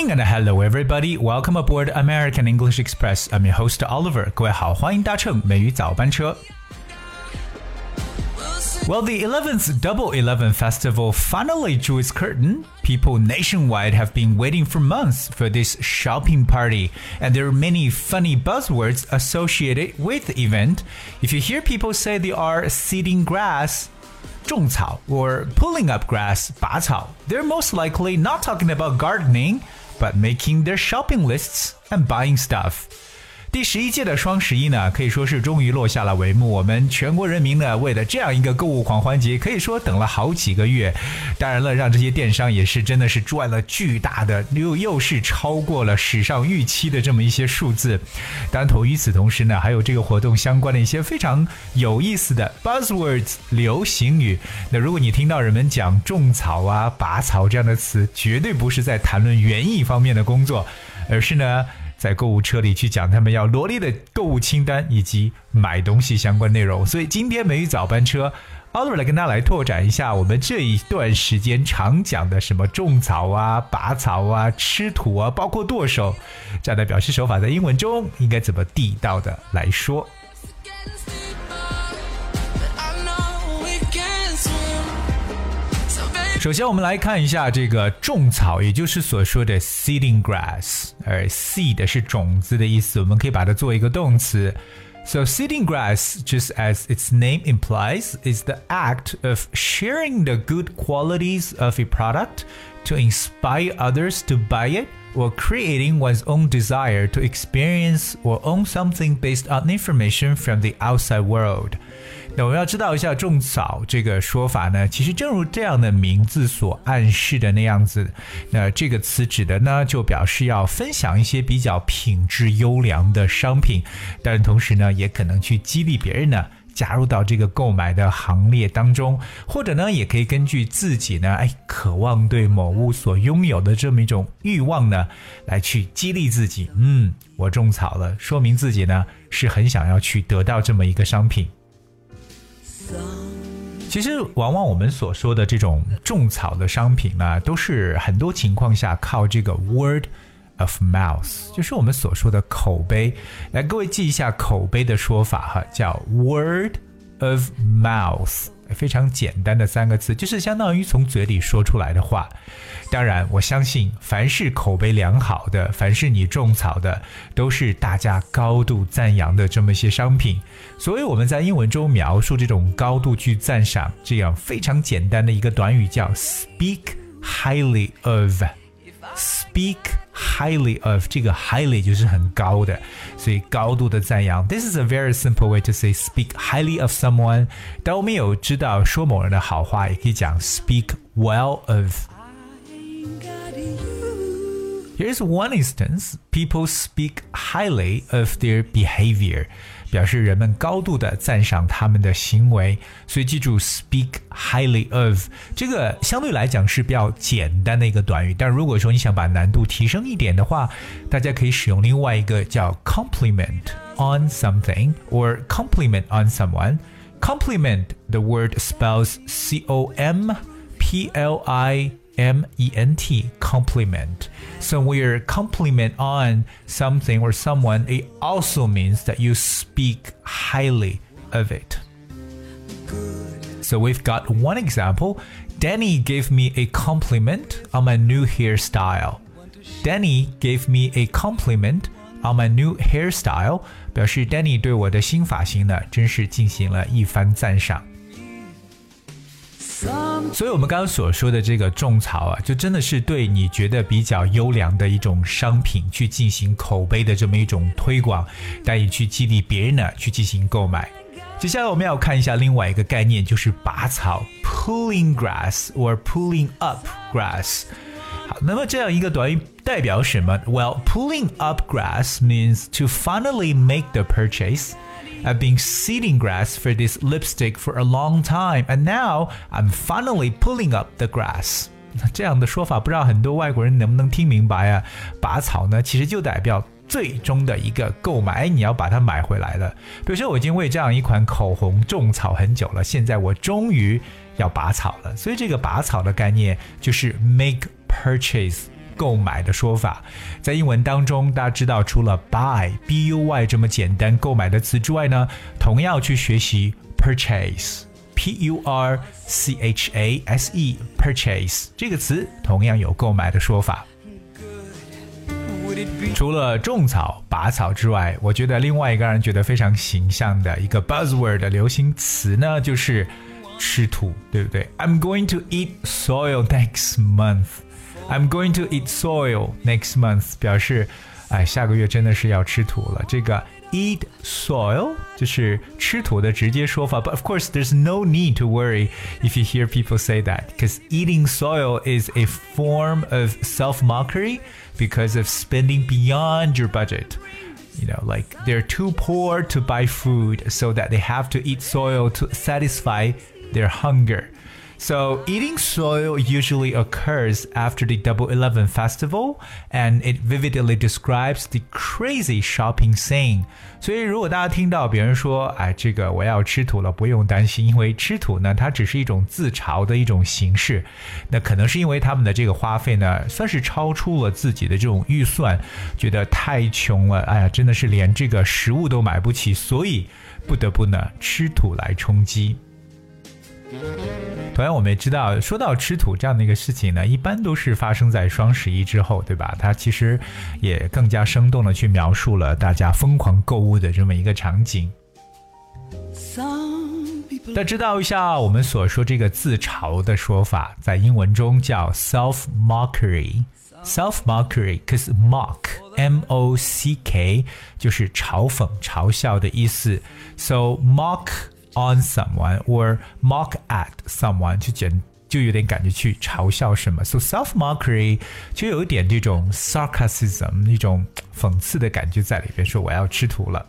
Good morning and hello everybody. Welcome aboard American English Express. I'm your host Oliver. 各位好，欢迎搭乘美语早班车。Well, the 11th Double Eleven Festival finally drew its curtain. People nationwide have been waiting for months for this shopping party, and there are many funny buzzwords associated with the event. If you hear people say they are seeding grass, 种草 or pulling up grass 拔草 they're most likely not talking about gardening but making their shopping lists and buying stuff 第十一届的双十一呢，可以说是终于落下了帷幕。我们全国人民呢，为了这样一个购物狂欢节，可以说等了好几个月。当然了，让这些电商也是真的是赚了巨大的，又又是超过了史上预期的这么一些数字。当然，同与此同时呢，还有这个活动相关的一些非常有意思的 buzzwords 流行语。那如果你听到人们讲种草啊、拔草这样的词，绝对不是在谈论园艺方面的工作，而是呢。在购物车里去讲他们要罗列的购物清单以及买东西相关内容，所以今天美语早班车，奥瑞来跟大家来拓展一下我们这一段时间常讲的什么种草啊、拔草啊、吃土啊，包括剁手这样的表示手法，在英文中应该怎么地道的来说。首先，我们来看一下这个种草，也就是所说的 seeding grass。而 seed 是种子的意思，我们可以把它做一个动词。So seeding grass, just as its name implies, is the act of sharing the good qualities of a product to inspire others to buy it or creating one's own desire to experience or own something based on information from the outside world. 那我们要知道一下“种草”这个说法呢，其实正如这样的名字所暗示的那样子，那这个词指的呢，就表示要分享一些比较品质优良的商品，但同时呢，也可能去激励别人呢加入到这个购买的行列当中，或者呢，也可以根据自己呢，哎，渴望对某物所拥有的这么一种欲望呢，来去激励自己。嗯，我种草了，说明自己呢是很想要去得到这么一个商品。其实，往往我们所说的这种种草的商品呢，都是很多情况下靠这个 word of mouth，就是我们所说的口碑。来，各位记一下口碑的说法哈，叫 word of mouth。非常简单的三个字，就是相当于从嘴里说出来的话。当然，我相信凡是口碑良好的，凡是你种草的，都是大家高度赞扬的这么一些商品。所以我们在英文中描述这种高度去赞赏，这样非常简单的一个短语叫 speak highly of，speak。speak highly of 这个 highly 就是很高的，所以高度的赞扬。This is a very simple way to say speak highly of someone。当我们有知道说某人的好话，也可以讲 speak well of。 Here's one instance: people speak highly of their behavior. 表示人们高度的赞赏他们的行为，所以记住 speak highly of 这个相对来讲是比较简单的一个短语。但如果说你想把难度提升一点的话，大家可以使用另外一个叫 compliment on something or compliment on someone。compliment the word spells c o m p l i M E N T compliment. So when you compliment on something or someone, it also means that you speak highly of it. So we've got one example. Danny gave me a compliment on my new hairstyle. Danny gave me a compliment on my new hairstyle，表示 Danny 对我的新发型呢，真是进行了一番赞赏。 所以，我们刚刚所说的这个种草啊，就真的是对你觉得比较优良的一种商品去进行口碑的这么一种推广，带你去激励别人呢去进行购买。接下来我们要看一下另外一个概念，就是拔草 （pulling grass or pulling up grass）。好，那么这样一个短语代表什么？Well, pulling up grass means to finally make the purchase. I've been seeding grass for this lipstick for a long time, and now I'm finally pulling up the grass. 这样的说法，不知道很多外国人能不能听明白啊？拔草呢，其实就代表最终的一个购买，你要把它买回来了。比如说，我已经为这样一款口红种草很久了，现在我终于要拔草了。所以，这个拔草的概念就是 make purchase。购买的说法。在英文当中，大家知道除了 buy b u y 这么简单购买的词之外呢，同样去学习 purchase p u r c h a s e purchase 这个词同样有购买的说法。除了种草、拔草之外，我觉得另外一个让人觉得非常形象的一个 buzzword 的流行词呢，就是吃土，对不对？I'm going to eat soil next month. I'm going to eat soil next month，表示，哎，下个月真的是要吃土了。这个 eat soil 就是吃土的直接说法。But of course, there's no need to worry if you hear people say that, because eating soil is a form of self-mockery because of spending beyond your budget. You know, like they're too poor to buy food, so that they have to eat soil to satisfy their hunger. So eating soil usually occurs after the Double Eleven festival, and it vividly describes the crazy shopping scene. 所以如果大家听到别人说，哎，这个我要吃土了，不用担心，因为吃土呢，它只是一种自嘲的一种形式。那可能是因为他们的这个花费呢，算是超出了自己的这种预算，觉得太穷了，哎呀，真的是连这个食物都买不起，所以不得不呢吃土来充饥。 同样，我们也知道，说到吃土这样的一个事情呢，一般都是发生在双十一之后，对吧？它其实也更加生动的去描述了大家疯狂购物的这么一个场景。大家知道一下，我们所说这个自嘲的说法，在英文中叫 self mockery。self mockery，cause mock，m o c k，就是嘲讽、嘲笑的意思。So mock。on someone or mock at someone，就简就有点感觉去嘲笑什么。So self mockery 就有一点这种 sarcasm，一种讽刺的感觉在里边，说我要吃土了。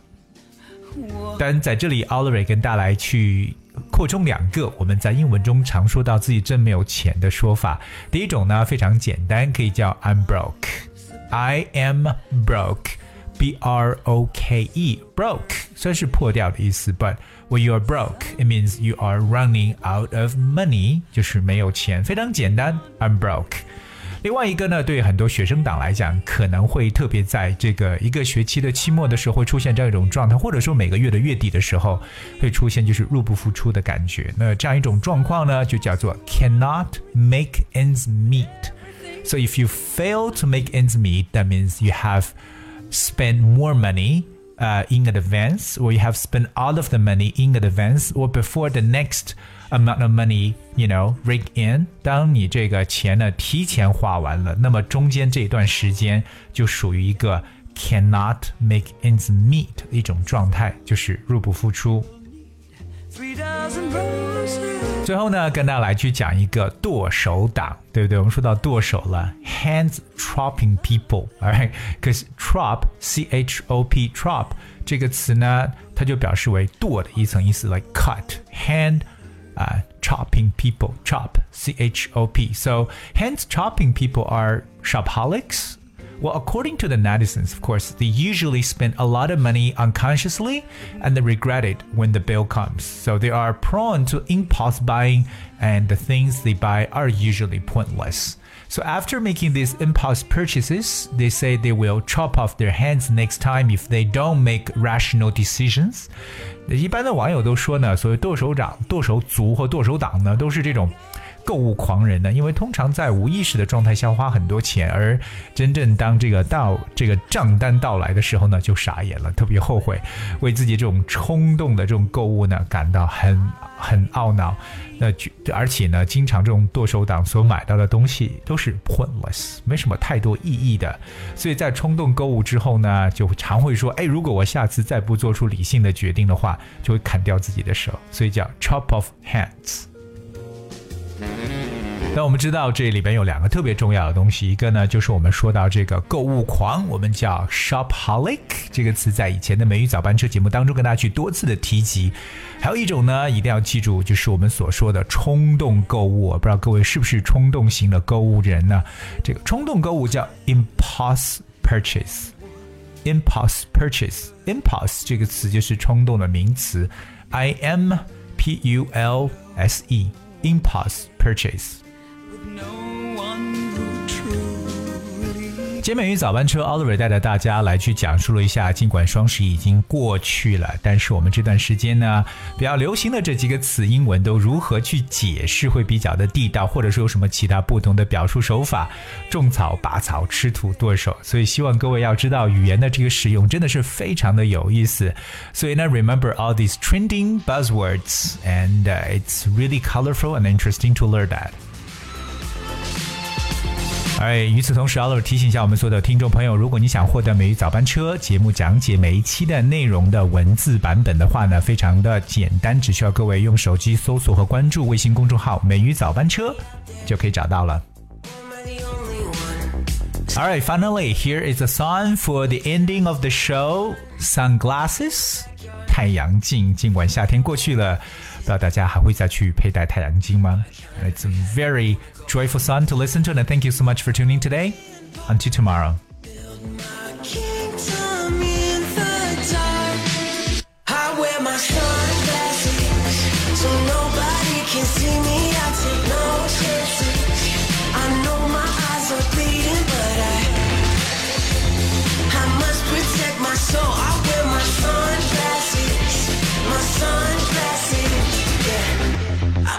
但在这里 o l i v e r 跟大家来去扩充两个我们在英文中常说到自己真没有钱的说法。第一种呢非常简单，可以叫 I'm broke，I am broke。B R O K E broke 算是破掉的意思，but when you are broke, it means you are running out of money，就是没有钱，非常简单，I'm broke。另外一个呢，对很多学生党来讲，可能会特别在这个一个学期的期末的时候会出现这样一种状态，或者说每个月的月底的时候会出现就是入不敷出的感觉。那这样一种状况呢，就叫做 cannot make ends meet。So if you fail to make ends meet, that means you have spend more money uh, in advance, or you have spent all of the money in advance, or before the next amount of money, you know, rig in。当你这个钱呢提前花完了，那么中间这段时间就属于一个 cannot make ends meet 的一种状态，就是入不敷出。 最后呢，跟大家来去讲一个剁手党，对不对？我们说到剁手了，hands chopping people，alright？Cause chop, c h o p, chop 这个词呢，它就表示为剁的一层意思，like cut hand 啊、uh,，chopping people, chop, c h o p. So hands chopping people are shopaholics. Well, according to the netizens, of course, they usually spend a lot of money unconsciously and they regret it when the bill comes. So they are prone to impulse buying and the things they buy are usually pointless. So after making these impulse purchases, they say they will chop off their hands next time if they don't make rational decisions. 一般的网友都说呢，所谓剁手党、剁手族或剁手党呢，都是这种 购物狂人呢？因为通常在无意识的状态下花很多钱，而真正当这个到这个账单到来的时候呢，就傻眼了，特别后悔，为自己这种冲动的这种购物呢感到很很懊恼。那而且呢，经常这种剁手党所买到的东西都是 pointless，没什么太多意义的。所以在冲动购物之后呢，就常会说：“哎，如果我下次再不做出理性的决定的话，就会砍掉自己的手。”所以叫 chop off hands。那我们知道这里边有两个特别重要的东西，一个呢就是我们说到这个购物狂，我们叫 shopaholic 这个词，在以前的美语早班车节目当中跟大家去多次的提及。还有一种呢，一定要记住，就是我们所说的冲动购物。不知道各位是不是冲动型的购物人呢？这个冲动购物叫 impulse purchase，impulse purchase，impulse 这个词就是冲动的名词，i m p u l s e，impulse purchase。今美语早班车，Oliver 带着大家来去讲述了一下，尽管双十一已经过去了，但是我们这段时间呢，比较流行的这几个词英文都如何去解释会比较的地道，或者说有什么其他不同的表述手法？种草、拔草、吃土、剁手，所以希望各位要知道语言的这个使用真的是非常的有意思。所以呢，remember all these trending buzzwords and、it's really colorful and interesting to learn that. 哎，与此同时，Ollie 提醒一下我们所有的听众朋友，如果你想获得《美语早班车》节目讲解每一期的内容的文字版本的话呢，非常的简单，只需要各位用手机搜索和关注微信公众号“美语早班车”就可以找到了。All right, finally, here is a song for the ending of the show. Sunglasses，太阳镜。尽管夏天过去了，不知道大家还会再去佩戴太阳镜吗？It's a very joyful song to listen to, and thank you so much for tuning today. Until tomorrow.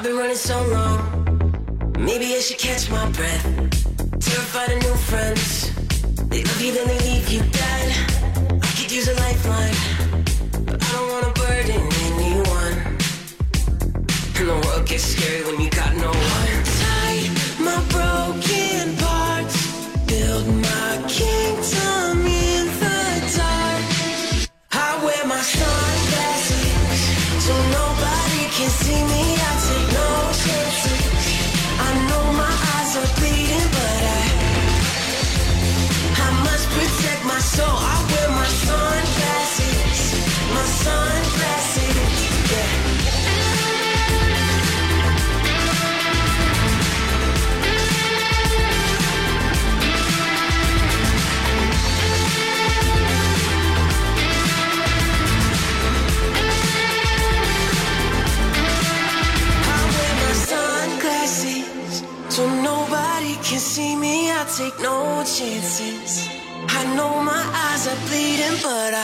Been running so long Maybe I should catch my breath. Terrified of new friends. They love you, then they leave you dead. I could use a lifeline, but I don't wanna burden anyone. And the world gets scary when you got no one. but I